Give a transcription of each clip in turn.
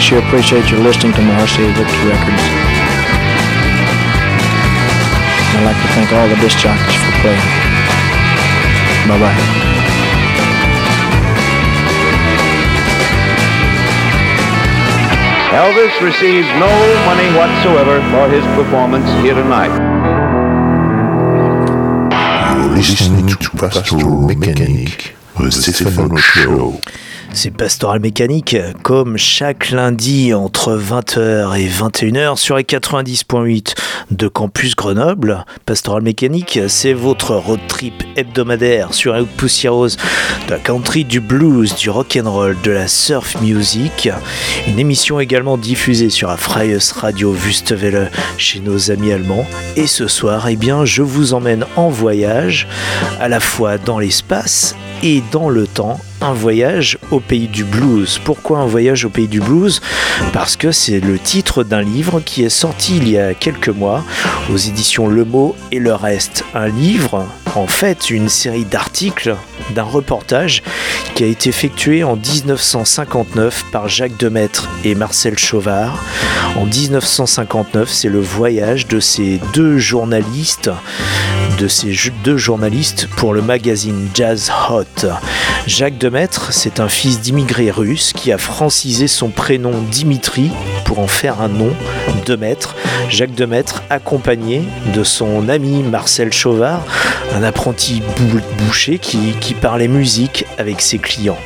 I sure appreciate your listening to Marcy Victor Records. I'd like to thank all the disc jockeys for playing. Bye-bye. Elvis received no money whatsoever for his performance here tonight. You're listening to Pastoral Mechanic, the Stephen Show. C'est Pastoral Mécanique, comme chaque lundi entre 20h et 21h sur les 90.8 de Campus Grenoble. Pastoral Mécanique, c'est votre road trip hebdomadaire sur la poussiéreuse de la country, du blues, du rock and roll, de la surf music. Une émission également diffusée sur la Freies Radio Wüstewelle chez nos amis allemands. Et ce soir, eh bien, je vous emmène en voyage, à la fois dans l'espace et dans le temps un voyage au pays du blues. Pourquoi un voyage au pays du blues? Parce que c'est le titre d'un livre qui est sorti il y a quelques mois aux éditions Le Mot et le Reste. Un livre, en fait, une série d'articles d'un reportage qui a été effectué en 1959 par Jacques Demaître et Marcel Chauvard. En 1959, c'est le voyage de ces deux journalistes de ces deux journalistes pour le magazine Jazz Hot. Jacques Demaître, c'est un fils d'immigrés russes qui a francisé son prénom Dimitri pour en faire un nom, Demaître. Jacques Demaître, accompagné de son ami Marcel Chauvard, un apprenti boucher qui, qui parlait musique avec ses clients.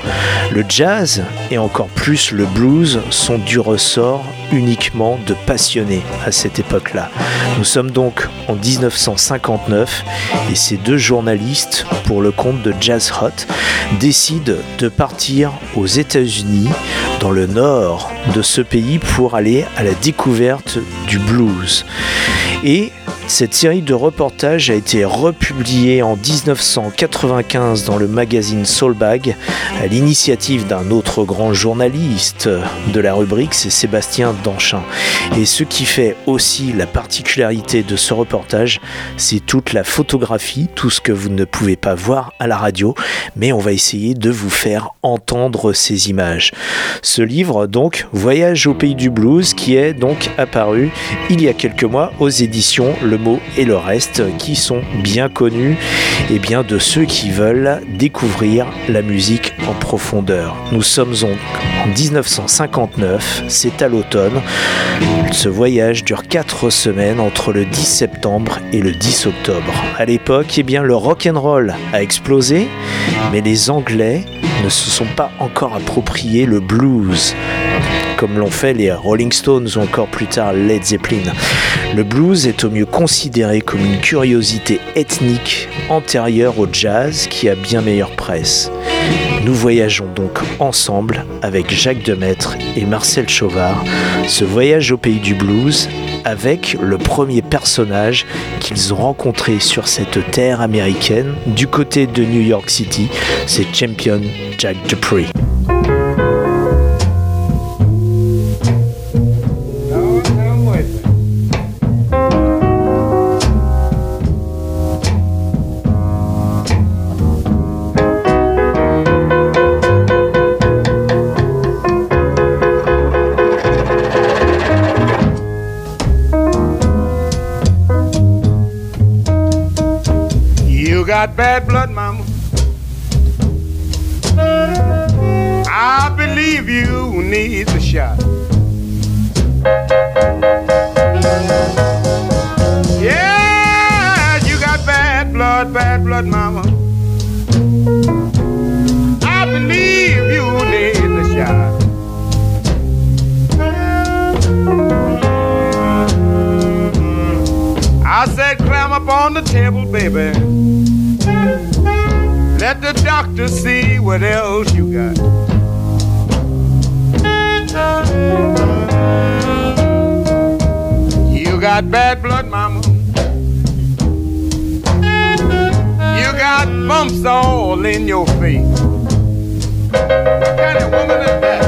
Le jazz et encore plus le blues sont du ressort uniquement de passionnés à cette époque-là. Nous sommes donc en 1959 et ces deux journalistes, pour le compte de Jazz Hot, décident de partir aux États-Unis, dans le nord de ce pays, pour aller à la découverte du blues. Et cette série de reportages a été republiée en 1995 dans le magazine Soulbag à l'initiative d'un autre grand journaliste de la rubrique, c'est Sébastien Danchin. Et ce qui fait aussi la particularité de ce reportage, c'est toute la photographie, tout ce que vous ne pouvez pas voir à la radio, mais on va essayer de vous faire entendre ces images. Ce livre, donc, Voyage au pays du blues, qui est donc apparu il y a quelques mois aux éditions Le Mot et le reste, qui sont bien connus et bien de ceux qui veulent découvrir la musique en profondeur. Nous sommes en 1959, c'est à l'automne. Ce voyage dure 4 semaines entre le 10 septembre et le 10 octobre. À l'époque, eh bien, le rock and roll a explosé, mais les Anglais ne se sont pas encore appropriés le blues comme l'ont fait les Rolling Stones ou encore plus tard Led Zeppelin. Le blues est au mieux considéré comme une curiosité ethnique antérieure au jazz qui a bien meilleure presse. Nous voyageons donc ensemble avec Jacques Demaître et Marcel Chauvard, ce voyage au pays du blues avec le premier personnage qu'ils ont rencontré sur cette terre américaine du côté de New York City, c'est Champion Jack Dupree. Got bad blood, mama. I believe you need a shot. Yeah, you got bad blood, bad blood, mama. I believe you need a shot. I said, climb up on the table, baby. Let the doctor see what else you got. You got bad blood, mama. You got bumps all in your face. What kind of woman is that?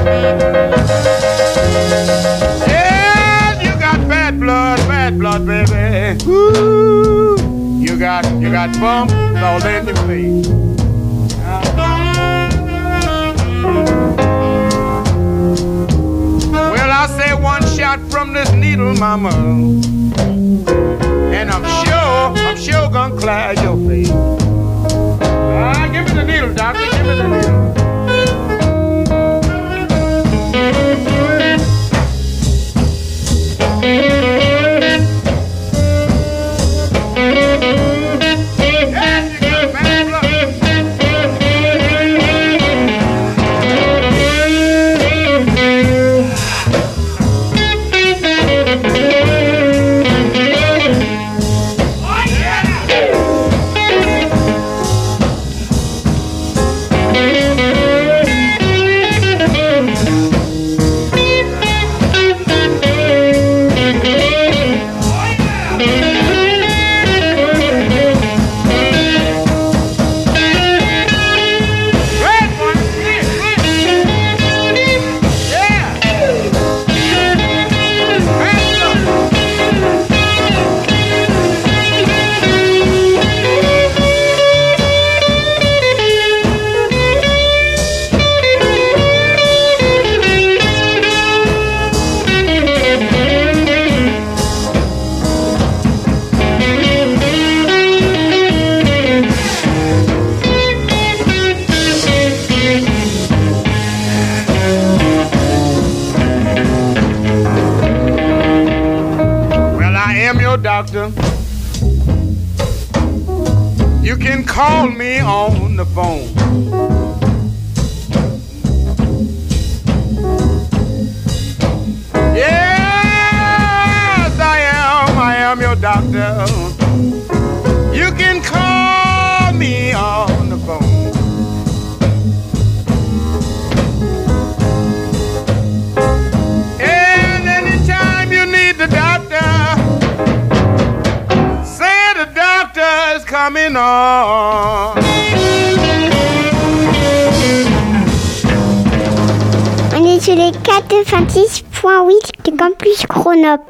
Yeah, you got bad blood, bad blood, baby. Ooh, you got you got bumps all in your face. One shot from this needle, mama, and I'm sure I'm sure gonna clear your face. Ah, give me the needle, doctor. Give me the needle.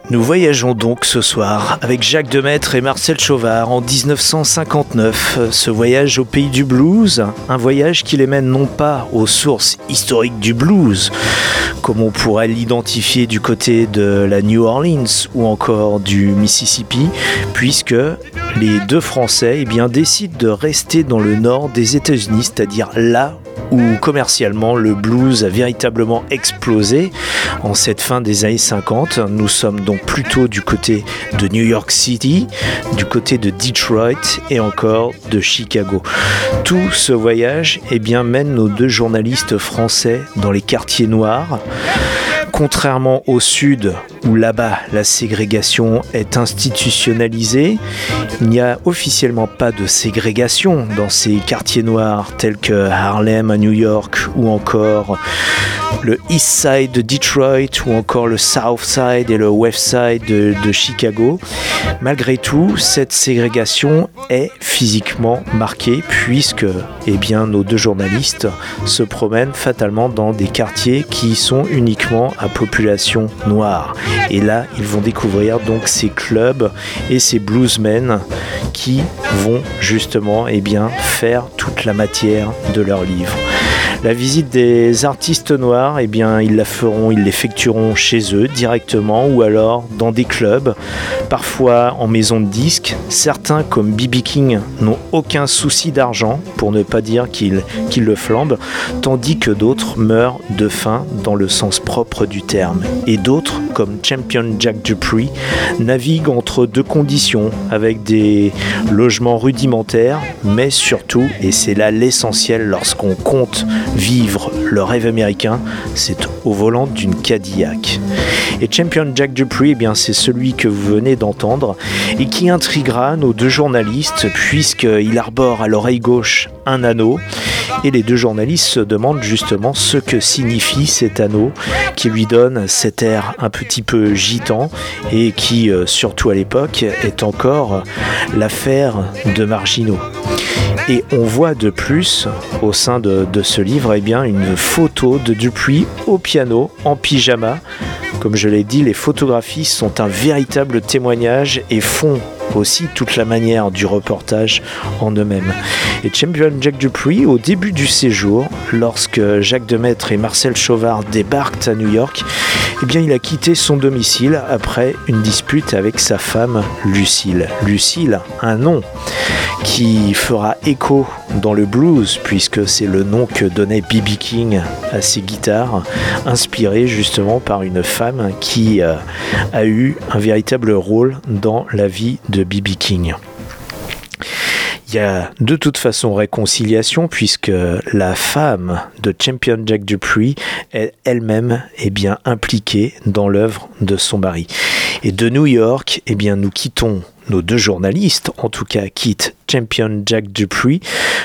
Nous voyageons donc ce soir avec Jacques Demaître et Marcel Chauvard en 1959. Ce voyage au pays du blues, un voyage qui les mène non pas aux sources historiques du blues, comme on pourrait l'identifier du côté de la New Orleans ou encore du Mississippi, puisque les deux Français eh décident de rester dans le nord des États-Unis, c'est-à-dire là où commercialement le blues a véritablement explosé en cette fin des années 50. Nous sommes donc plutôt du côté de New York City, du côté de Detroit et encore de Chicago. Tout ce voyage eh bien, mène nos deux journalistes français dans les quartiers noirs. Contrairement au sud, où là-bas la ségrégation est institutionnalisée, il n'y a officiellement pas de ségrégation dans ces quartiers noirs tels que Harlem à New York ou encore le East Side de Detroit ou encore le South Side et le West Side de, Chicago. Malgré tout, cette ségrégation est physiquement marquée puisque eh bien, nos deux journalistes se promènent fatalement dans des quartiers qui sont uniquement à population noire. Et là, ils vont découvrir donc ces clubs et ces bluesmen qui vont justement eh bien, faire toute la matière de leur livre. La visite des artistes noirs, eh bien, ils la feront, ils l'effectueront chez eux directement ou alors dans des clubs, parfois en maison de disques. Certains, comme B.B. King, n'ont aucun souci d'argent, pour ne pas dire qu'ils le flambent, tandis que d'autres meurent de faim dans le sens propre du terme. Et d'autres, comme Champion Jack Dupree, naviguent entre deux conditions, avec des logements rudimentaires, mais surtout, et c'est là l'essentiel lorsqu'on compte vivre le rêve américain, c'est au volant d'une Cadillac. Et Champion Jack Dupree, eh bien, c'est celui que vous venez d'entendre et qui intriguera nos deux journalistes puisqu'il arbore à l'oreille gauche un anneau et les deux journalistes se demandent justement ce que signifie cet anneau qui lui donne cet air un petit peu gitan et qui, euh, surtout à l'époque, est encore l'affaire de marginaux. Et on voit de plus, au sein de, ce livre, eh une photo de Dupuis au piano, en pyjama. Comme je l'ai dit, les photographies sont un véritable témoignage et font aussi toute la manière du reportage en eux-mêmes. Et Champion Jack Dupuis, au début du séjour, lorsque Jacques Demaître et Marcel Chauvard débarquent à New York, eh bien, il a quitté son domicile après une dispute avec sa femme Lucille. Lucille, un nom qui fera écho dans le blues, puisque c'est le nom que donnait B.B. King à ses guitares, inspiré justement par une femme qui euh, a eu un véritable rôle dans la vie de B.B. King. Il y a de toute façon réconciliation puisque la femme de Champion Jack Dupree est elle-même est bien impliquée dans l'œuvre de son mari. Et de New York, eh bien, nous quittons nos deux journalistes, en tout cas quittent Champion Jack Dupree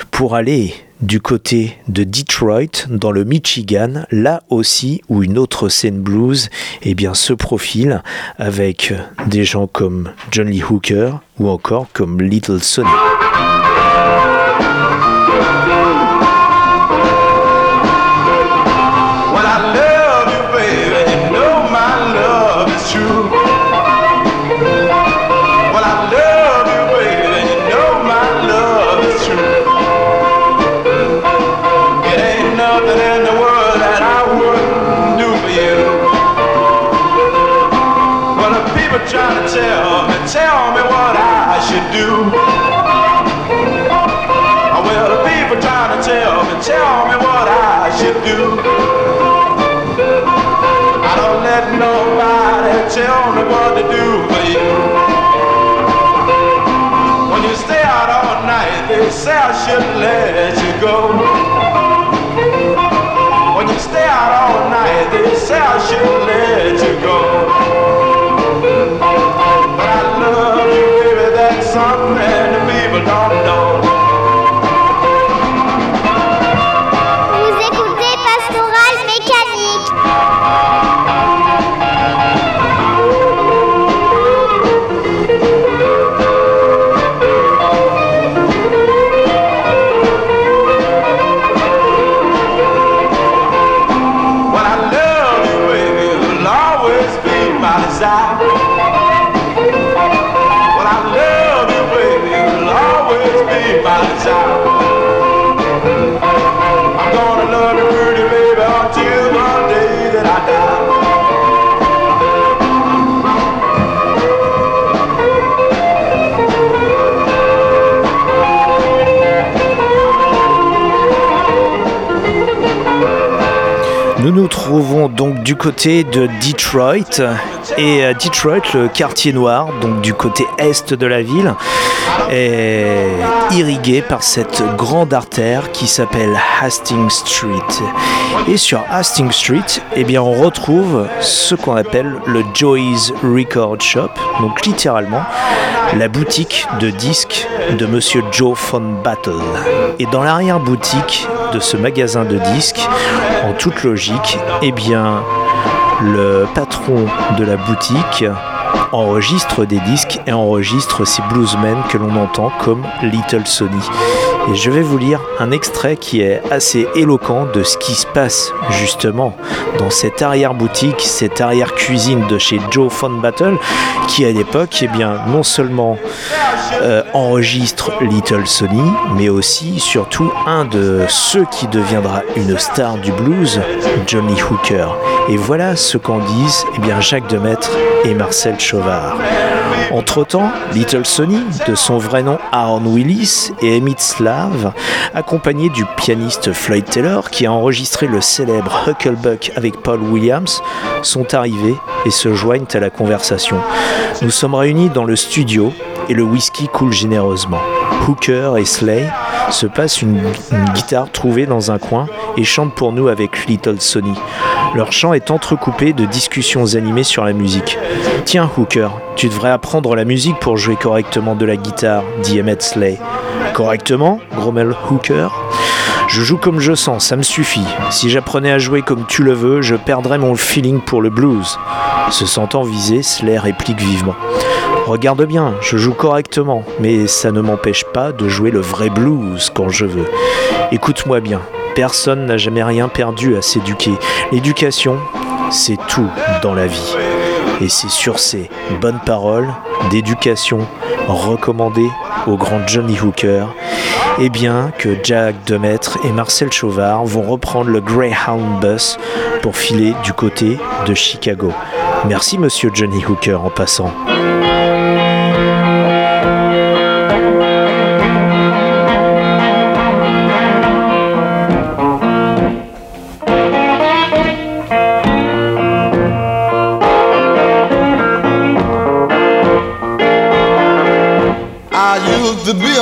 pour aller du côté de Detroit, dans le Michigan, là aussi où une autre scène blues eh bien, se profile avec des gens comme John Lee Hooker ou encore comme Little Sonny. Say I shouldn't let you go. When you stay out all night, they say I shouldn't let you go. But I love you, baby, that's something the people don't know. Nous nous trouvons donc du côté de Detroit et euh, Detroit, le quartier noir, donc du côté est de la ville, est irrigué par cette grande artère qui s'appelle Hastings Street. Et sur Hastings Street, eh bien, on retrouve ce qu'on appelle le Joy's Record Shop, donc littéralement la boutique de disques de Monsieur Joe Von Battle. Et dans l'arrière-boutique de ce magasin de disques, toute logique, eh bien, le patron de la boutique enregistre des disques et enregistre ces bluesmen que l'on entend comme Little Sonny. Et je vais vous lire un extrait qui est assez éloquent de ce qui se passe justement dans cette arrière-boutique, cette arrière-cuisine de chez Joe Fun Battle, qui à l'époque, eh bien, non seulement euh, enregistre Little Sony, mais aussi, surtout, un de ceux qui deviendra une star du blues, Johnny Hooker. Et voilà ce qu'en disent eh bien, Jacques Demaître et Marcel Chauvard. Entre-temps, Little Sonny, de son vrai nom Aaron Willis, et Emmett accompagné du pianiste Floyd Taylor, qui a enregistré le célèbre Hucklebuck avec Paul Williams, sont arrivés et se joignent à la conversation. Nous sommes réunis dans le studio et le whisky coule généreusement. Hooker et Slay se passent une, guitare trouvée dans un coin et chantent pour nous avec Little Sonny. Leur chant est entrecoupé de discussions animées sur la musique. Tiens, Hooker, tu devrais apprendre la musique pour jouer correctement de la guitare, dit Emmett Slay. Correctement grommelle Hooker. Je joue comme je sens, ça me suffit. Si j'apprenais à jouer comme tu le veux, je perdrais mon feeling pour le blues. Se sentant visé, Slay réplique vivement. Regarde bien, je joue correctement, mais ça ne m'empêche pas de jouer le vrai blues quand je veux. Écoute-moi bien, personne n'a jamais rien perdu à s'éduquer. L'éducation, c'est tout dans la vie. Et c'est sur ces bonnes paroles d'éducation recommandées au grand Johnny Hooker, eh bien que Jack Demaître et Marcel Chauvard vont reprendre le Greyhound Bus pour filer du côté de Chicago. Merci monsieur Johnny Hooker en passant.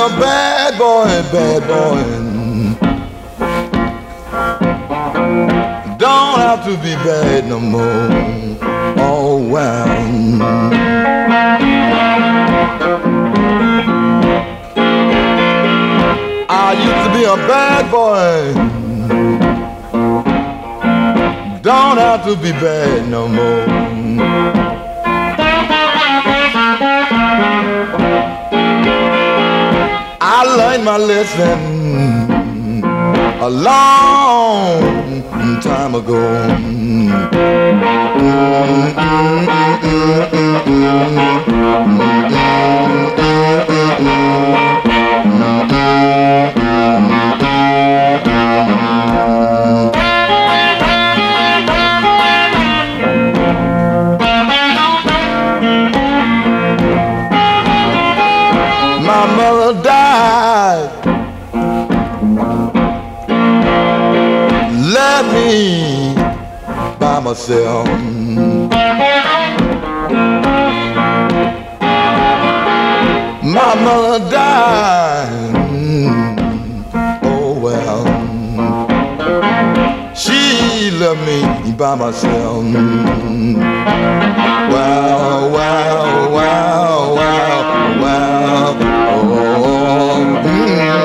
A bad boy, bad boy. Don't have to be bad no more. Oh wow. I used to be a bad boy. Don't have to be bad no more. I learned my lesson a long time ago. My by myself. My mother died. Oh well. She left me by myself. Wow, wow, wow, wow, wow. Oh, hmm.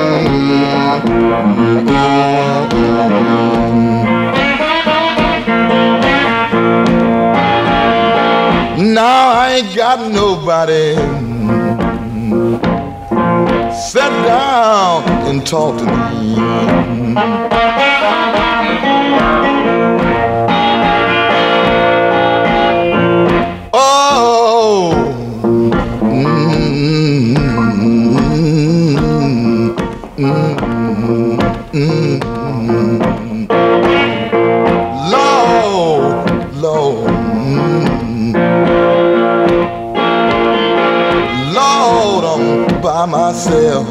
Now I ain't got nobody. Sit down and talk to me. Myself.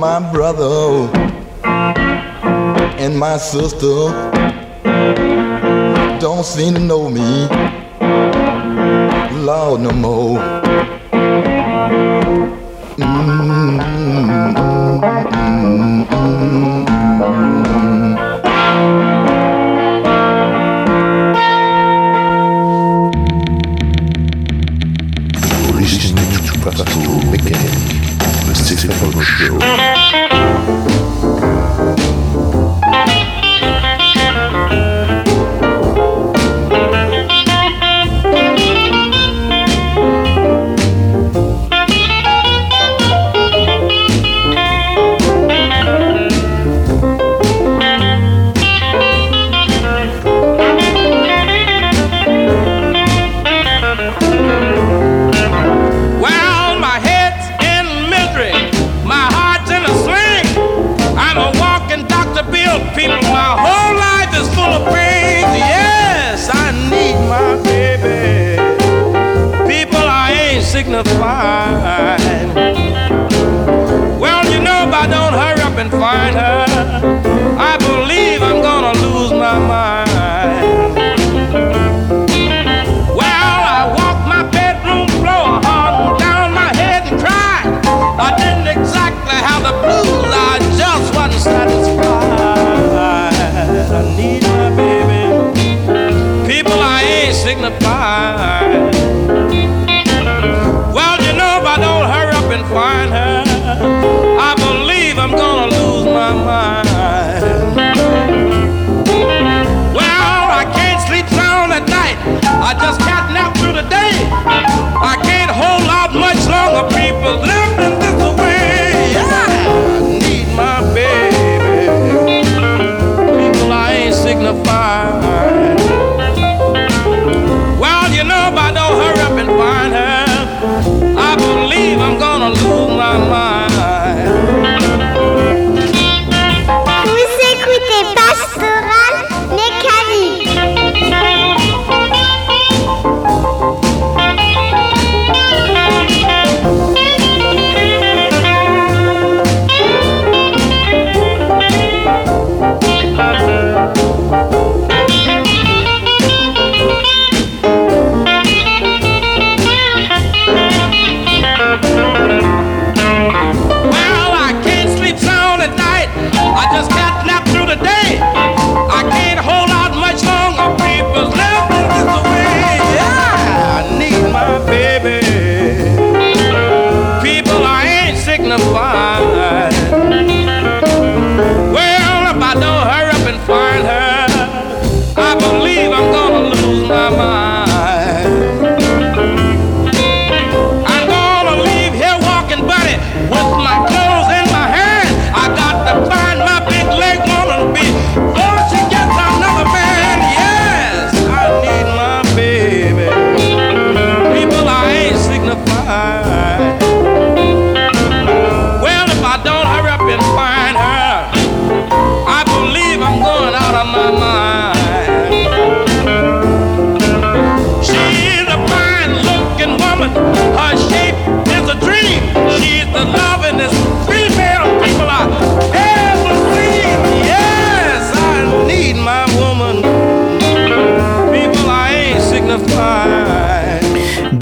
My brother and my sister don't seem to know me, Lord, no more. Listening Show. why.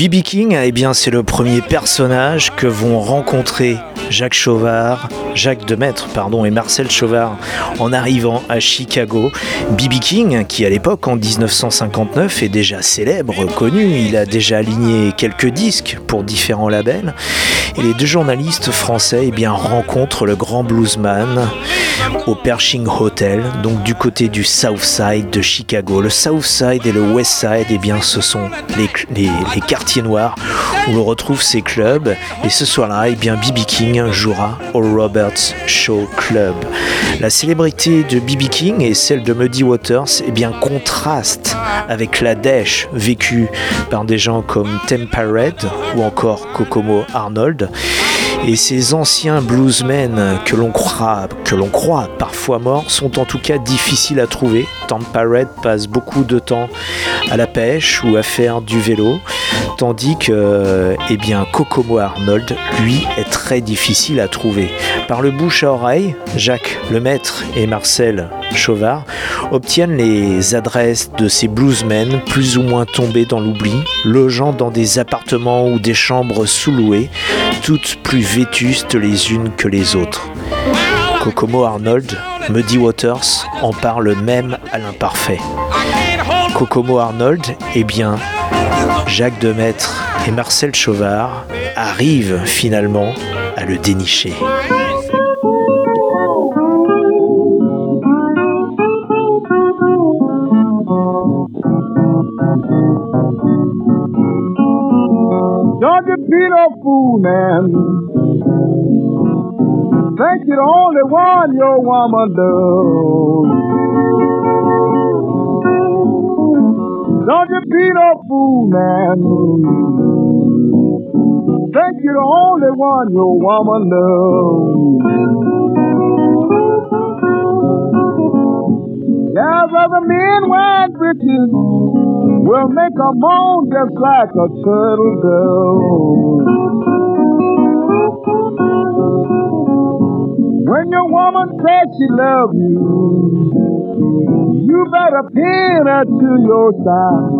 B.B. King, eh c'est le premier personnage que vont rencontrer Jacques Chauvard, Jacques Demaître, pardon, et Marcel Chauvard en arrivant à Chicago. B.B. King, qui à l'époque, en 1959, est déjà célèbre, connu, il a déjà aligné quelques disques pour différents labels. Et les deux journalistes français eh bien, rencontrent le grand bluesman au Pershing Hotel, donc du côté du South Side de Chicago. Le South Side et le West Side, eh bien, ce sont les, quartiers noirs où l'on retrouve ces clubs. Et ce soir-là, eh bien, B.B. King jouera au Show Club. La célébrité de B.B. King et celle de Muddy Waters eh bien, contraste avec la dèche vécue par des gens comme Tempa Red ou encore Kokomo Arnold. Et ces anciens bluesmen que l'on croit, parfois morts sont en tout cas difficiles à trouver. Tampa Red passe beaucoup de temps à la pêche ou à faire du vélo, tandis que eh bien, Kokomo Arnold, lui, est très difficile à trouver. Par le bouche à oreille, Jacques Lemaître et Marcel Chauvard obtiennent les adresses de ces bluesmen plus ou moins tombés dans l'oubli, logeant dans des appartements ou des chambres sous-louées, toutes plus vétustes les unes que les autres. Kokomo Arnold, Muddy Waters en parle même à l'imparfait. Kokomo Arnold, eh bien, Jacques Demaître et Marcel Chauvard arrivent finalement à le dénicher. Man. Think you're the only one your woman loves. Don't you be no fool, man. Think you're the only one your woman loves. There's other men want riches will make a moan just like a turtle does. When your woman says she loves you, you better pin her to your side.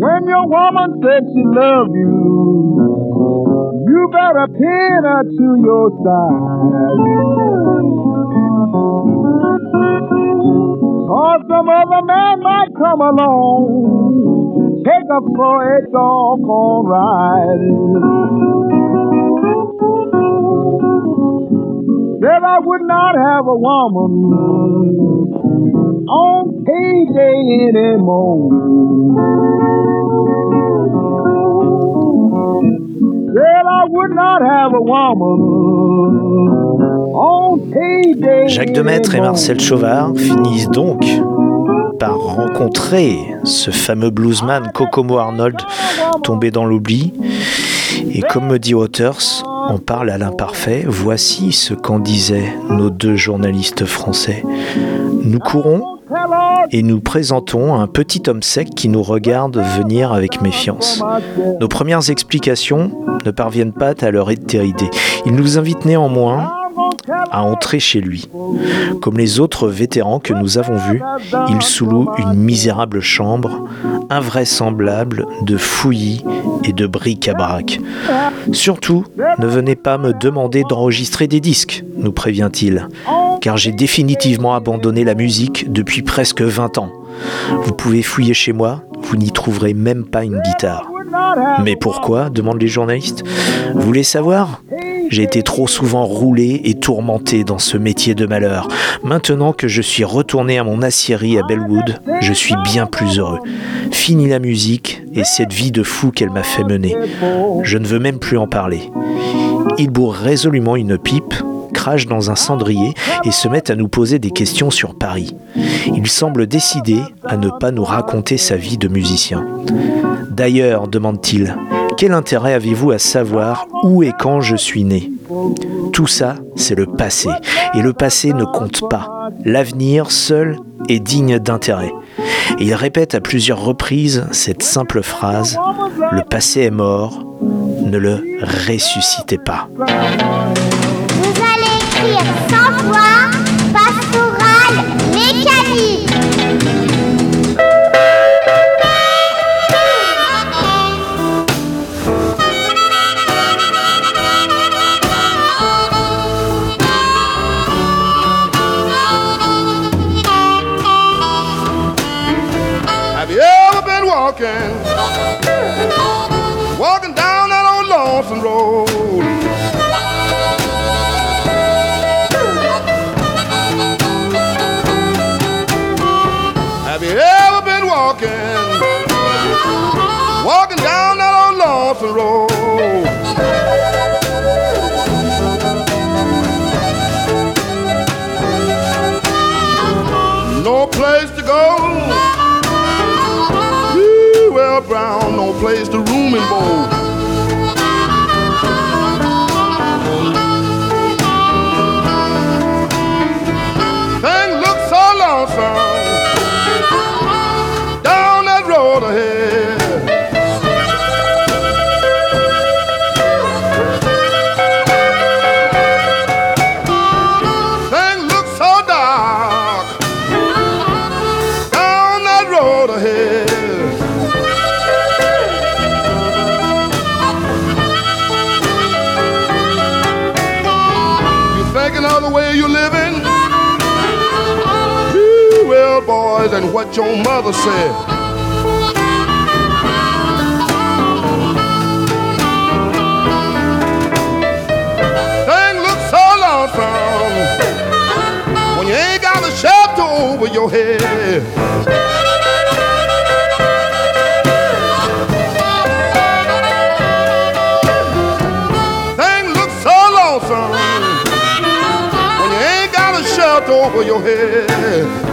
When your woman says she loves you, you better pin her to your side. Or some other man might come along, take her for a doggone ride. Said I would not have a woman on payday anymore. Jacques Demaître et Marcel Chauvard finissent donc par rencontrer ce fameux bluesman Kokomo Arnold tombé dans l'oubli. Et comme me dit Waters, on parle à l'imparfait. Voici ce qu'en disaient nos deux journalistes français. Nous courons et nous présentons un petit homme sec qui nous regarde venir avec méfiance. Nos premières explications ne parviennent pas à leur étérité. Il nous invite néanmoins à entrer chez lui. Comme les autres vétérans que nous avons vus, il sous-loue une misérable chambre, invraisemblable de fouillis et de bric-à-brac. Surtout, ne venez pas me demander d'enregistrer des disques, nous prévient-il, car j'ai définitivement abandonné la musique depuis presque 20 ans. Vous pouvez fouiller chez moi, vous n'y trouverez même pas une guitare. Mais pourquoi? demandent les journalistes. Vous voulez savoir? J'ai été trop souvent roulé et tourmenté dans ce métier de malheur. Maintenant que je suis retourné à mon aciérie à Bellwood, je suis bien plus heureux. Fini la musique et cette vie de fou qu'elle m'a fait mener. Je ne veux même plus en parler. Il bourre résolument une pipe dans un cendrier et se met à nous poser des questions sur Paris. Il semble décidé à ne pas nous raconter sa vie de musicien. D'ailleurs, demande-t-il, quel intérêt avez-vous à savoir où et quand je suis né? Tout ça, c'est le passé. Et le passé ne compte pas. L'avenir seul est digne d'intérêt. Et il répète à plusieurs reprises cette simple phrase, Le passé est mort, ne le ressuscitez pas. Have you ever been walking, walking down that old lonesome road? Don't play the room and bowl. What your mother said. Thing looks so lonesome when you ain't got a shelter over your head. Thing looks so lonesome when you ain't got a shelter over your head.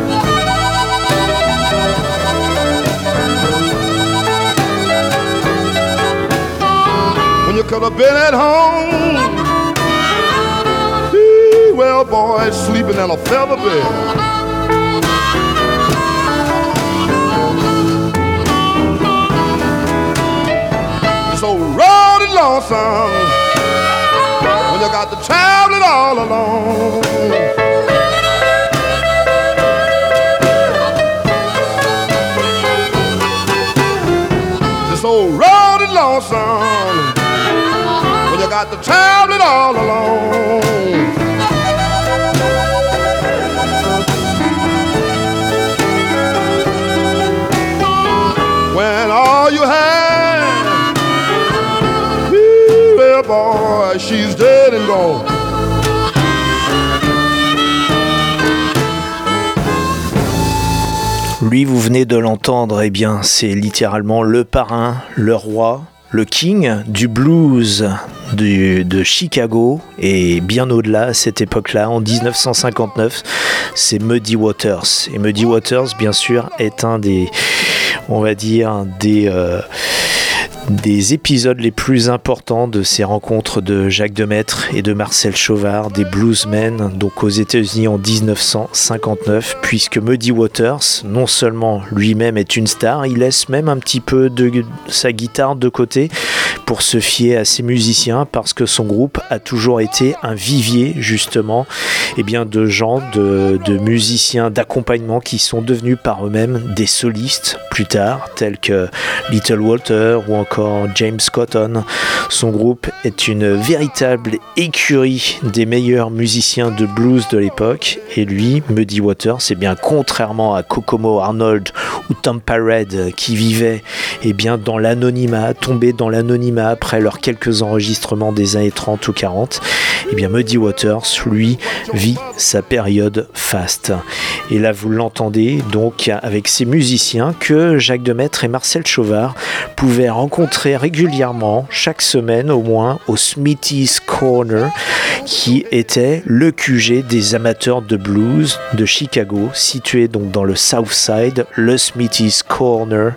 Could have been at home. Well, boy, sleeping in a feather bed. So road and lonesome when you got to traveling all alone. This old road and lonesome you she's dead and. Lui, vous venez de l'entendre, eh bien, c'est littéralement le parrain, le roi, le king du blues de Chicago et bien au-delà à cette époque-là, en 1959, c'est Muddy Waters. Et Muddy Waters, bien sûr, est un des, on va dire, des, euh, des épisodes les plus importants de ces rencontres de Jacques Demaître et de Marcel Chauvard, des bluesmen, donc aux États-Unis en 1959, puisque Muddy Waters, non seulement lui-même est une star, il laisse même un petit peu de sa guitare de côté pour se fier à ses musiciens, parce que son groupe a toujours été un vivier, justement, et bien de gens, de, de musiciens d'accompagnement qui sont devenus par eux-mêmes des solistes plus tard, tels que Little Walter ou encore James Cotton. Son groupe est une véritable écurie des meilleurs musiciens de blues de l'époque. Et lui, Muddy Waters, c'est bien contrairement à Kokomo Arnold ou Tom Parade qui vivaient eh bien, dans l'anonymat, tombés dans l'anonymat après leurs quelques enregistrements des années 30 ou 40. Eh bien, Muddy Waters, lui, vit sa période faste. Et là, vous l'entendez donc avec ces musiciens que Jacques Demaître et Marcel Chauvard pouvaient rencontrer régulièrement, chaque semaine au moins, au Smithy's Corner, qui était le QG des amateurs de blues de Chicago, situé donc dans le South Side, le Smithy's Corner,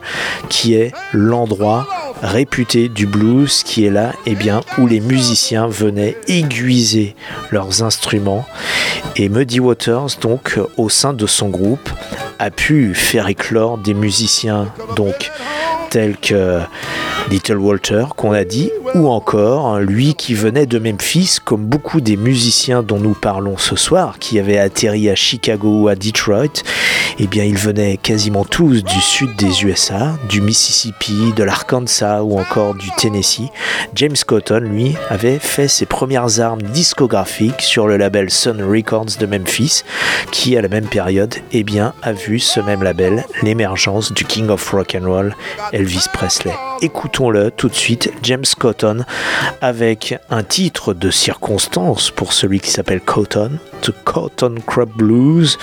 qui est l'endroit réputé du blues, qui est là, et bien, où les musiciens venaient aiguiser leurs instruments. Et Muddy Waters, donc, au sein de son groupe, a pu faire éclore des musiciens, donc, tels que Little Walter qu'on a dit, ou encore lui qui venait de Memphis, comme beaucoup des musiciens dont nous parlons ce soir, qui avaient atterri à Chicago ou à Detroit, eh bien ils venaient quasiment tous du sud des USA, du Mississippi, de l'Arkansas ou encore du Tennessee. James Cotton, lui, avait fait ses premières armes discographiques sur le label Sun Records de Memphis, qui à la même période, eh bien, a vu ce même label l'émergence du King of Rock and Roll, Elvis Presley. Écoutons-le tout de suite, James Cotton, avec un titre de circonstance pour celui qui s'appelle Cotton, The Cotton Crop Blues,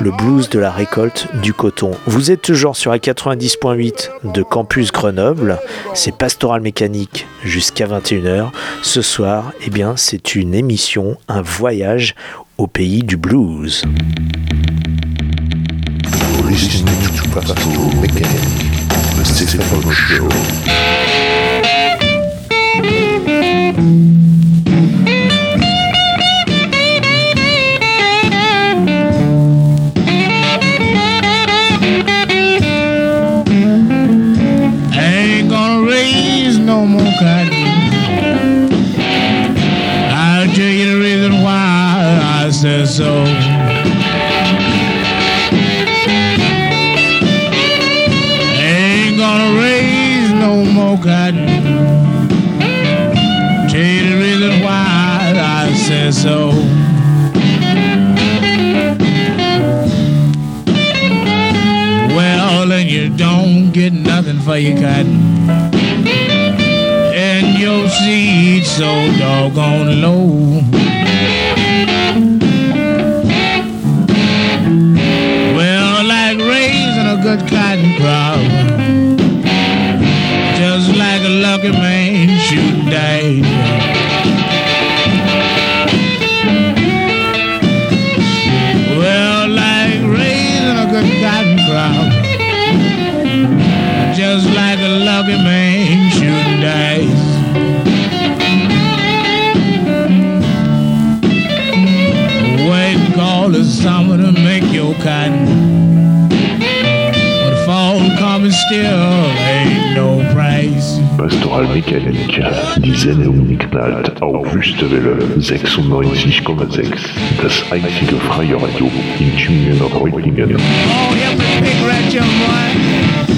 le blues de la récolte du coton. Vous êtes toujours sur la 90.8 de Campus Grenoble, c'est Pastoral Mécanique jusqu'à 21h. Ce soir, eh bien, c'est une émission, un voyage au pays du blues. Mississippi Folklore Show. 96,6 das einzige freie Radio in Tübingen und Reutlingen. Oh, help me pick right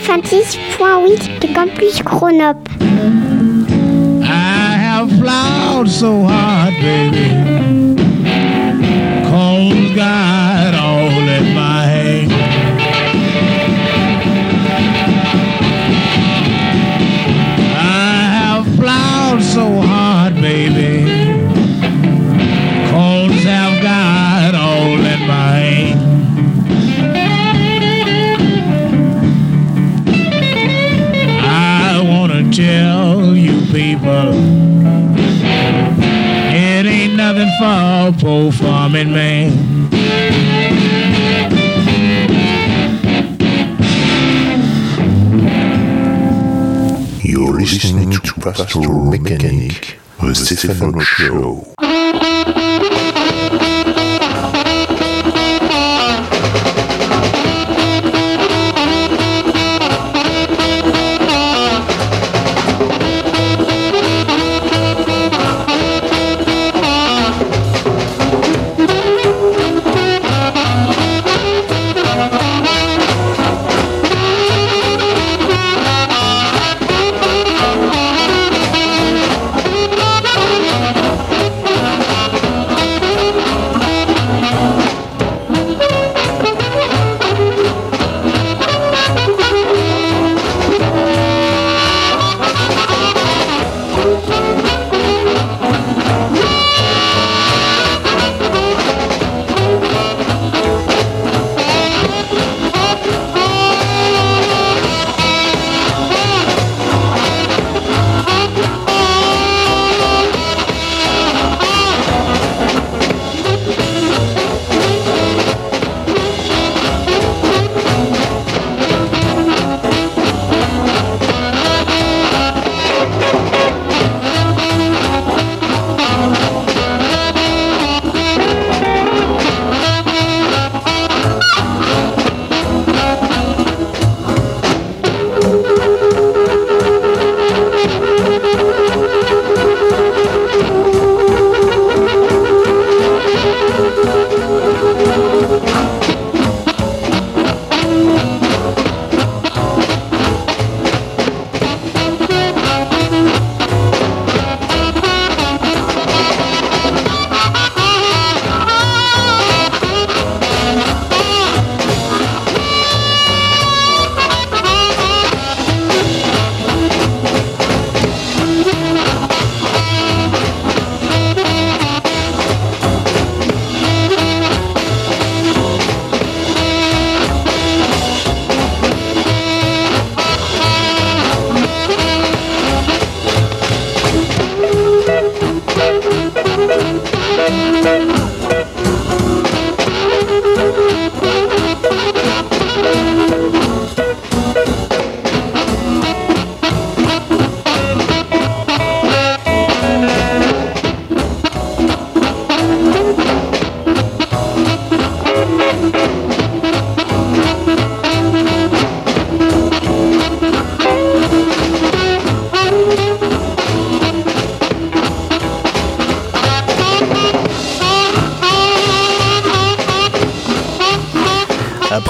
96.8 de Campus Grenoble. I have plowed so hard, baby. Farming man. You're listening to Pastoral Mechanic, the Stephen Show.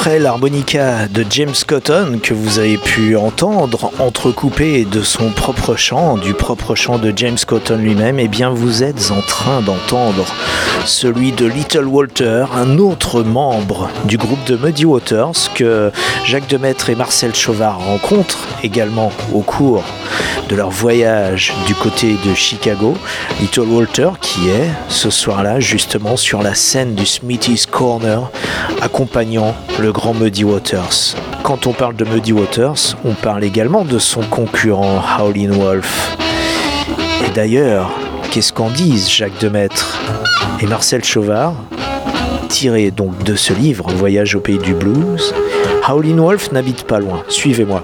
Après l'harmonica de James Cotton que vous avez pu entendre, entrecoupé de son propre chant, du propre chant de James Cotton lui-même, eh bien vous êtes en train d'entendre celui de Little Walter, un autre membre du groupe de Muddy Waters que Jacques Demaître et Marcel Chauvard rencontrent également au cours de leur voyage du côté de Chicago. Little Walter qui est ce soir-là justement sur la scène du Smithy's Corner accompagnant le grand Muddy Waters. Quand on parle de Muddy Waters, on parle également de son concurrent Howlin' Wolf. Et d'ailleurs, qu'est-ce qu'en disent Jacques Demaître et Marcel Chauvard Tiré donc de ce livre, Voyage au pays du blues, Howlin' Wolf n'habite pas loin, suivez-moi.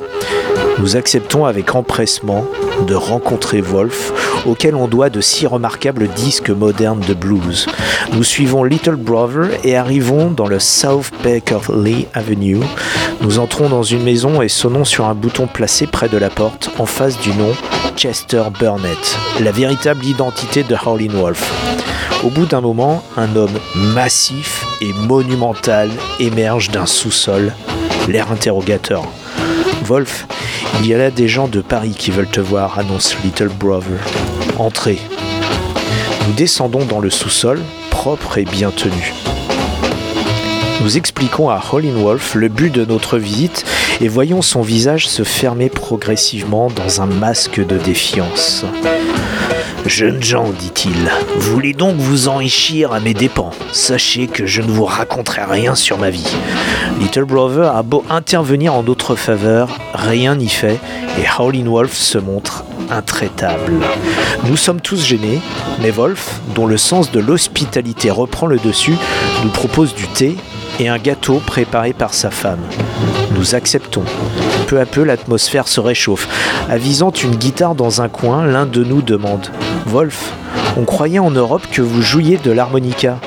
Nous acceptons avec empressement de rencontrer Wolf, auquel on doit de si remarquables disques modernes de blues. Nous suivons Little Brother et arrivons dans le South Lee Avenue. Nous entrons dans une maison et sonnons sur un bouton placé près de la porte en face du nom Chester Burnett, la véritable identité de Howlin' Wolf. Au bout d'un moment, un homme massif et monumental émerge d'un sous-sol, l'air interrogateur. Wolf, il y a là des gens de Paris qui veulent te voir, annonce Little Brother. Entrez. Nous descendons dans le sous-sol, propre et bien tenu. Nous expliquons à Howlin' Wolf le but de notre visite et voyons son visage se fermer progressivement dans un masque de défiance. Jeunes gens, dit-il, voulez donc vous enrichir à mes dépens. Sachez que je ne vous raconterai rien sur ma vie. Little Brother a beau intervenir en notre faveur, rien n'y fait et Howlin' Wolf se montre intraitable. Nous sommes tous gênés, mais Wolf, dont le sens de l'hospitalité reprend le dessus, nous propose du thé et un gâteau préparé par sa femme. Nous acceptons. Peu à peu, l'atmosphère se réchauffe. Avisant une guitare dans un coin, l'un de nous demande Wolf, on croyait en Europe que vous jouiez de l'harmonica.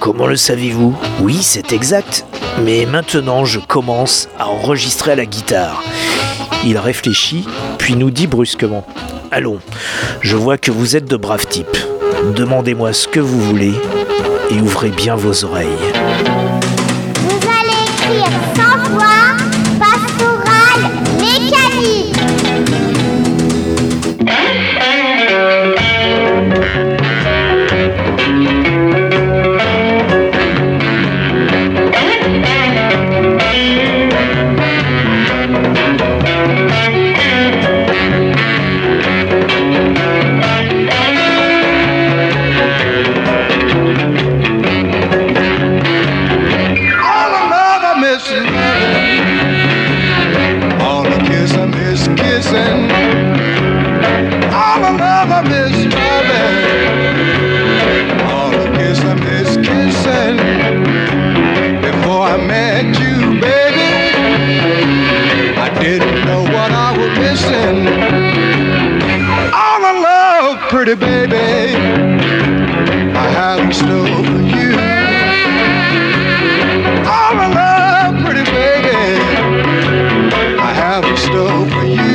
Comment le savez-vous? Oui, c'est exact. Mais maintenant, je commence à enregistrer à la guitare. Il réfléchit, puis nous dit brusquement Allons, je vois que vous êtes de braves types. Demandez-moi ce que vous voulez et ouvrez bien vos oreilles. Vous allez écrire baby, I have in store for you. All the love, pretty baby, I have in store for you.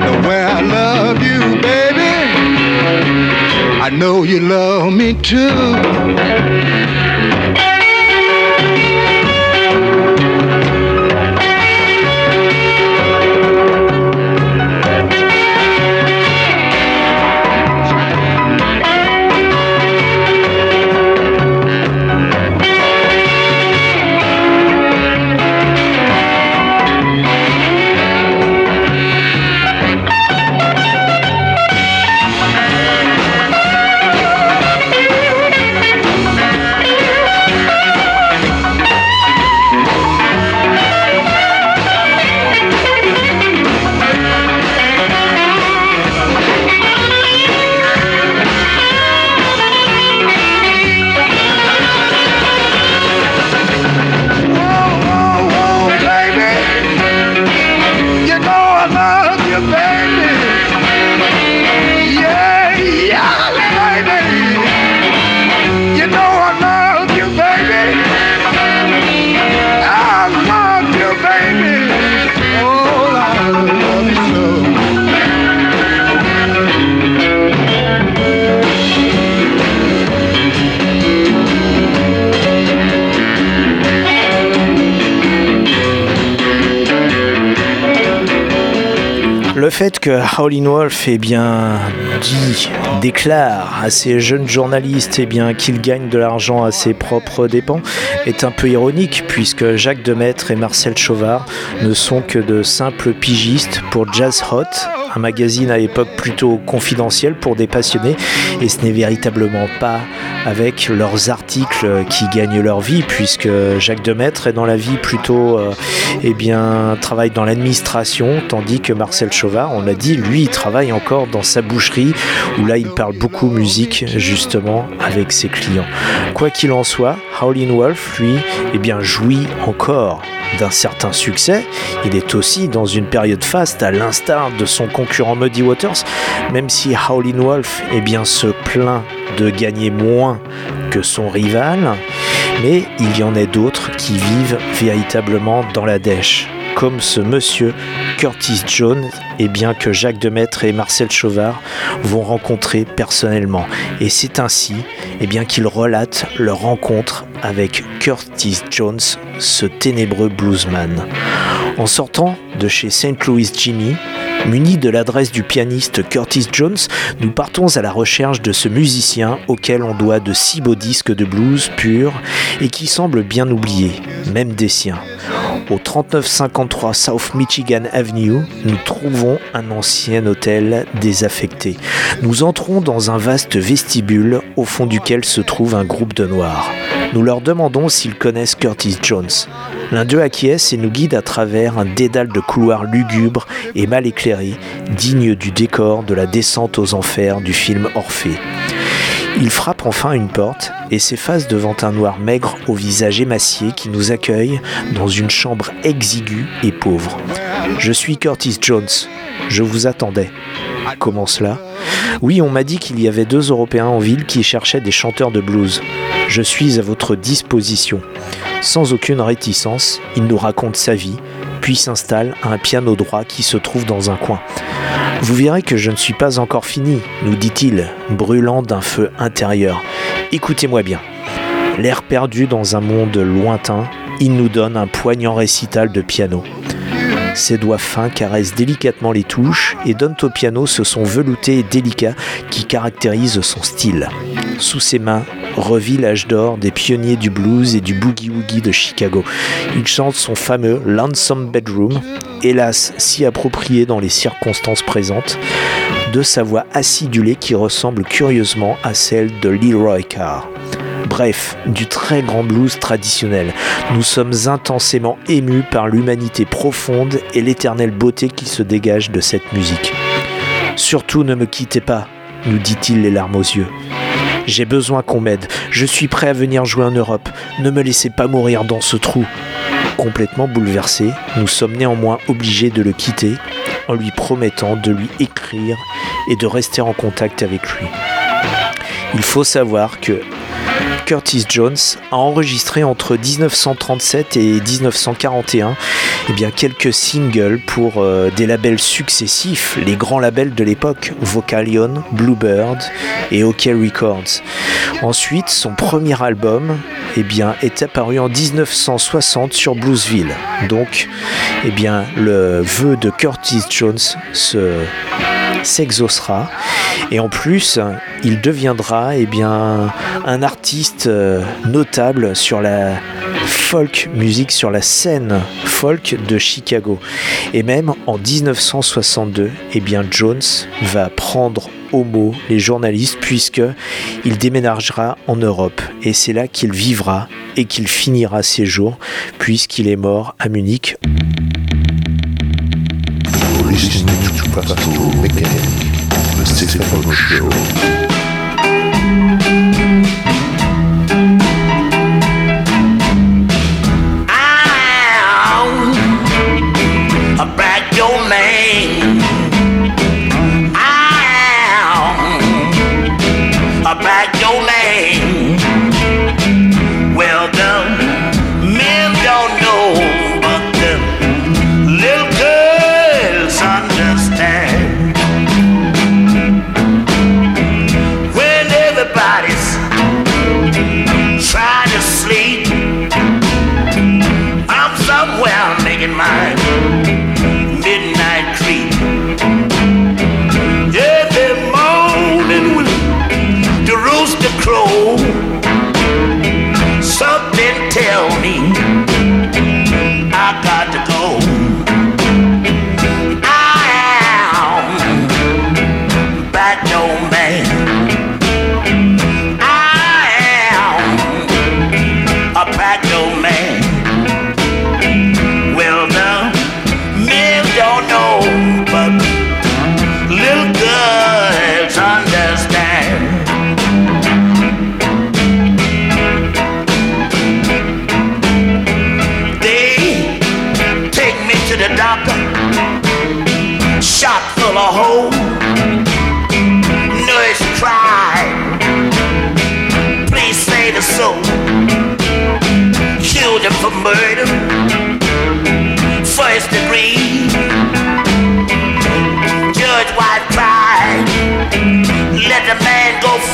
The way I love you, baby, I know you love me too. Howlin' Wolf eh déclare à ces jeunes journalistes eh bien, qu'il gagne de l'argent à ses propres dépens est un peu ironique puisque Jacques Demaître et Marcel Chauvard ne sont que de simples pigistes pour Jazz Hot, un magazine à l'époque plutôt confidentiel pour des passionnés. Et ce n'est véritablement pas avec leurs articles qui gagnent leur vie puisque Jacques Demaître est dans la vie plutôt euh, eh bien travaille dans l'administration tandis que Marcel Chauvard on l'a dit lui il travaille encore dans sa boucherie où là il parle beaucoup musique justement avec ses clients. Quoi qu'il en soit Howlin' Wolf lui eh bien jouit encore d'un certain succès. Il est aussi dans une période faste, à l'instar de son concurrent Muddy Waters, même si Howlin' Wolf bien, se plaint de gagner moins que son rival, mais il y en a d'autres qui vivent véritablement dans la dèche comme ce monsieur Curtis Jones, et bien que Jacques Demaître et Marcel Chauvard vont rencontrer personnellement. Et c'est ainsi et bien qu'ils relatent leur rencontre avec Curtis Jones, ce ténébreux bluesman. En sortant de chez St. Louis Jimmy, Munis de l'adresse du pianiste Curtis Jones, nous partons à la recherche de ce musicien auquel on doit de si beaux disques de blues purs et qui semble bien oublié, même des siens. Au 3953 South Michigan Avenue, nous trouvons un ancien hôtel désaffecté. Nous entrons dans un vaste vestibule au fond duquel se trouve un groupe de noirs. Nous leur demandons s'ils connaissent Curtis Jones. L'un d'eux acquiesce et nous guide à travers un dédale de couloirs lugubres et mal éclairés, digne du décor de la descente aux enfers du film Orphée. Il frappe enfin une porte et s'efface devant un noir maigre au visage émacié qui nous accueille dans une chambre exiguë et pauvre. Je suis Curtis Jones. Je vous attendais. Comment cela? Oui, on m'a dit qu'il y avait deux Européens en ville qui cherchaient des chanteurs de blues. Je suis à votre disposition. Sans aucune réticence, il nous raconte sa vie, puis s'installe à un piano droit qui se trouve dans un coin. Vous verrez que je ne suis pas encore fini, nous dit-il, brûlant d'un feu intérieur. Écoutez-moi bien. L'air perdu dans un monde lointain, il nous donne un poignant récital de piano. Ses doigts fins caressent délicatement les touches et donnent au piano ce son velouté et délicat qui caractérise son style. Sous ses mains revit l'âge d'or des pionniers du blues et du boogie-woogie de Chicago. Il chante son fameux Lonesome Bedroom, hélas si approprié dans les circonstances présentes, de sa voix acidulée qui ressemble curieusement à celle de Leroy Carr. Bref, du très grand blues traditionnel. Nous sommes intensément émus par l'humanité profonde et l'éternelle beauté qui se dégage de cette musique. Surtout ne me quittez pas, nous dit-il les larmes aux yeux. J'ai besoin qu'on m'aide. Je suis prêt à venir jouer en Europe. Ne me laissez pas mourir dans ce trou. Complètement bouleversés, nous sommes néanmoins obligés de le quitter en lui promettant de lui écrire et de rester en contact avec lui. Il faut savoir que Curtis Jones a enregistré entre 1937 et 1941 eh bien, quelques singles pour euh, des labels successifs, les grands labels de l'époque, Vocalion, Bluebird et OK Records. Ensuite, son premier album eh bien, est apparu en 1960 sur Bluesville. Donc, eh bien, le vœu de Curtis Jones se s'exaucera. Et en plus il deviendra eh bien, un artiste euh, notable sur la folk music, sur la scène folk de Chicago. Et même en 1962, eh bien, Jones va prendre au mot les journalistes puisque il déménagera en Europe. Et c'est là qu'il vivra et qu'il finira ses jours puisqu'il est mort à Munich listening to Pastoral Mechanic, the Stephen Show. a black your man.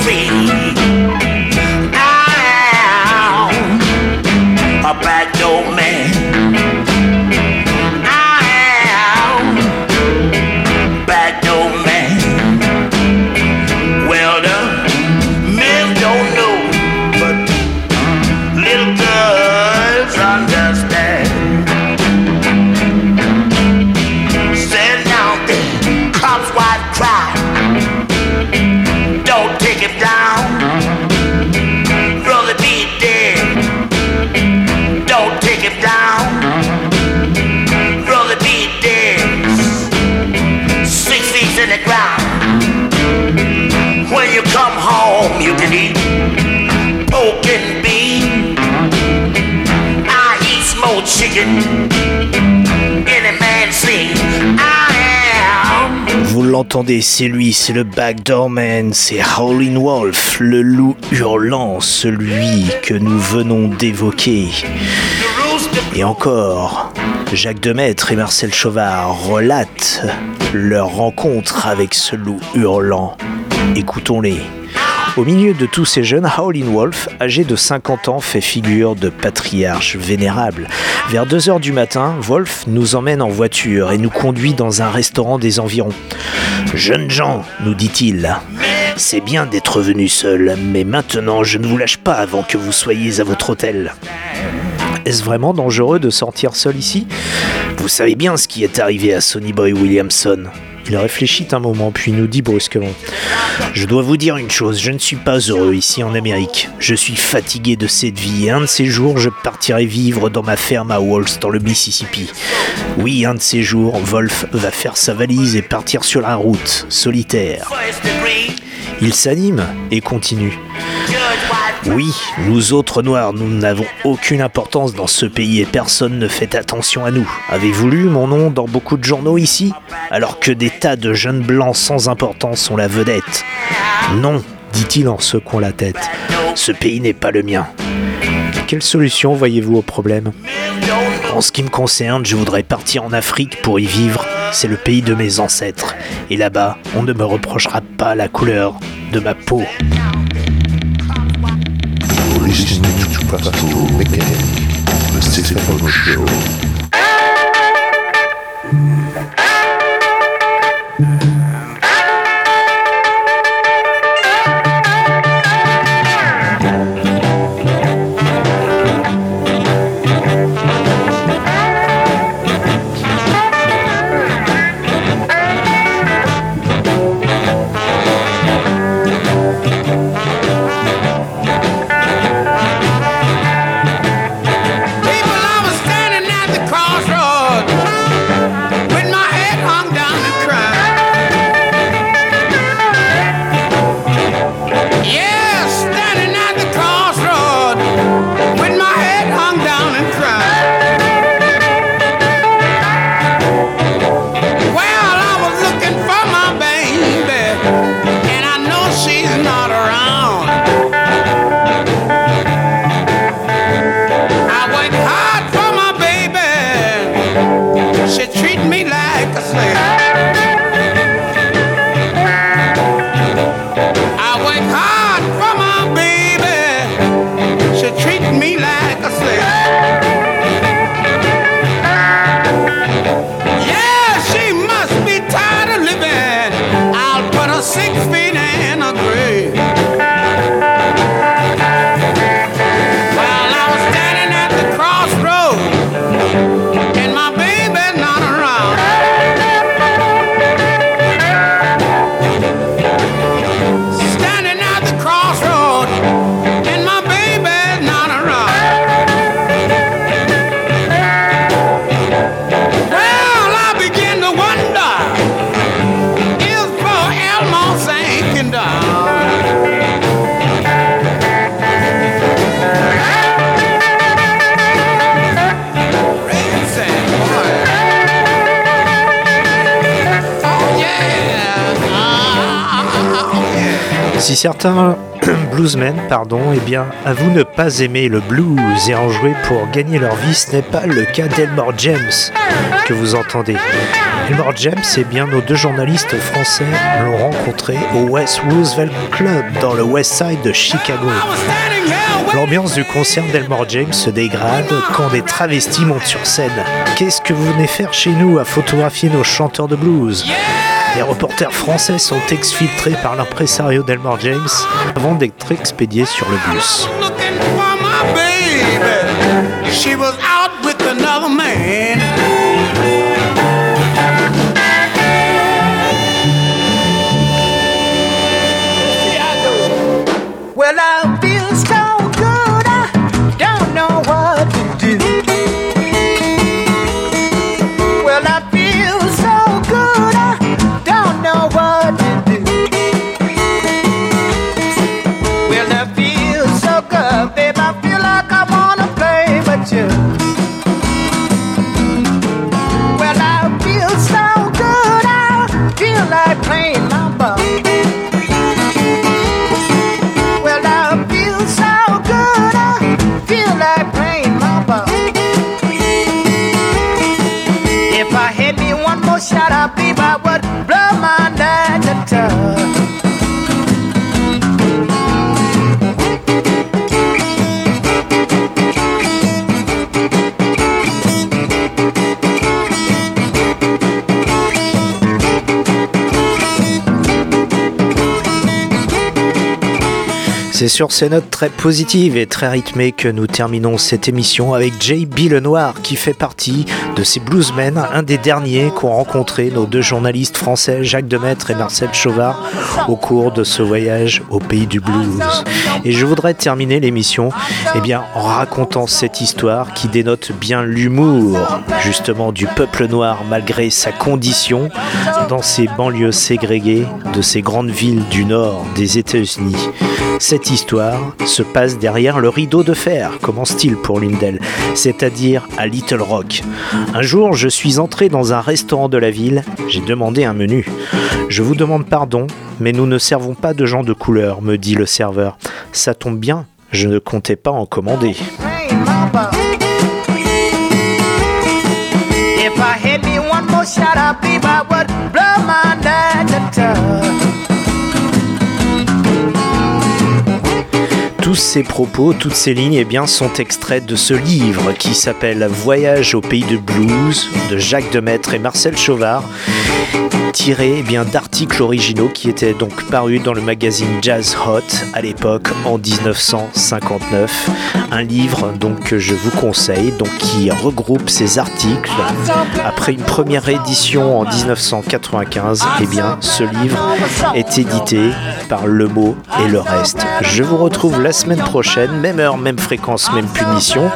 Free. Vous l'entendez, c'est lui, c'est le Backdoor Man, c'est Howlin' Wolf, le loup hurlant, celui que nous venons d'évoquer. Et encore, Jacques Demaître et Marcel Chauvard relatent leur rencontre avec ce loup hurlant. Écoutons-les. Au milieu de tous ces jeunes, Howlin' Wolf, âgé de 50 ans, fait figure de patriarche vénérable. Vers 2 heures du matin, Wolf nous emmène en voiture et nous conduit dans un restaurant des environs. Jeunes gens, nous dit-il, c'est bien d'être venu seul, mais maintenant je ne vous lâche pas avant que vous soyez à votre hôtel. Est-ce vraiment dangereux de sortir seul ici? Vous savez bien ce qui est arrivé à Sonny Boy Williamson. Il réfléchit un moment puis nous dit brusquement Je dois vous dire une chose, je ne suis pas heureux ici en Amérique. Je suis fatigué de cette vie et un de ces jours je partirai vivre dans ma ferme à Walls dans le Mississippi. Oui, un de ces jours, Wolf va faire sa valise et partir sur la route, solitaire. Il s'anime et continue. Oui, nous autres noirs, nous n'avons aucune importance dans ce pays et personne ne fait attention à nous. Avez-vous lu mon nom dans beaucoup de journaux ici? Alors que des tas de jeunes blancs sans importance sont la vedette. Non, dit-il en secouant la tête. Ce pays n'est pas le mien. Quelle solution voyez-vous au problème? En ce qui me concerne, je voudrais partir en Afrique pour y vivre. C'est le pays de mes ancêtres. Et là-bas, on ne me reprochera pas la couleur de ma peau. Listening to Pastor Mechanic, the Stephen Show. Bluesmen, pardon, eh bien, à vous ne pas aimer le blues et en jouer pour gagner leur vie, ce n'est pas le cas d'Elmore James que vous entendez. Elmore James, eh bien, nos deux journalistes français l'ont rencontré au West Roosevelt Club dans le West Side de Chicago. L'ambiance du concert d'Elmore James se dégrade quand des travestis montent sur scène. Qu'est-ce que vous venez faire chez nous à photographier nos chanteurs de blues? Les reporters français sont exfiltrés par l'impresario d'Elmore James avant d'être expédiés sur le bus. C'est sur ces notes très positives et très rythmées que nous terminons cette émission avec J.B. Lenoir qui fait partie de ces bluesmen, un des derniers qu'ont rencontré nos deux journalistes français Jacques Demaître et Marcel Chauvard au cours de ce voyage au pays du blues. Et je voudrais terminer l'émission eh en racontant cette histoire qui dénote bien l'humour justement du peuple noir malgré sa condition dans ces banlieues ségrégées de ces grandes villes du nord des États-Unis. Cette histoire se passe derrière le rideau de fer, commence-t-il pour l'une d'elles, c'est-à-dire à Little Rock. Un jour, je suis entré dans un restaurant de la ville, j'ai demandé un menu. Je vous demande pardon, mais nous ne servons pas de gens de couleur, me dit le serveur. Ça tombe bien, je ne comptais pas en commander. Tous ces propos, toutes ces lignes eh bien, sont extraits de ce livre qui s'appelle Voyage au pays de blues de Jacques Demaître et Marcel Chauvard, tiré eh d'articles originaux qui étaient donc parus dans le magazine Jazz Hot à l'époque en 1959. Un livre donc que je vous conseille, donc qui regroupe ces articles. Après une première édition en 1995, eh bien, ce livre est édité par Le Mot et le reste. Je vous retrouve la semaine prochaine, même heure, même fréquence, même punition.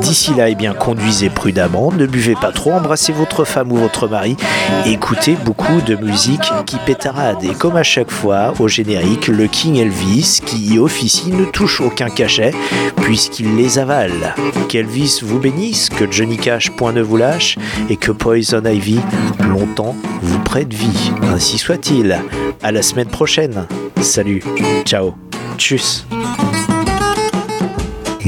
D'ici là, eh bien, conduisez prudemment, ne buvez pas trop, embrassez votre femme ou votre mari, écoutez beaucoup de musique qui pétarade. Et comme à chaque fois, au générique, le King Elvis, qui y officie, ne touche aucun cachet, puisqu'il les avale. Qu'Elvis vous bénisse, que Johnny Cash point ne vous lâche, et que Poison Ivy, longtemps, vous prête vie. Ainsi soit-il. À la semaine prochaine. Salut. Ciao. Tchuss.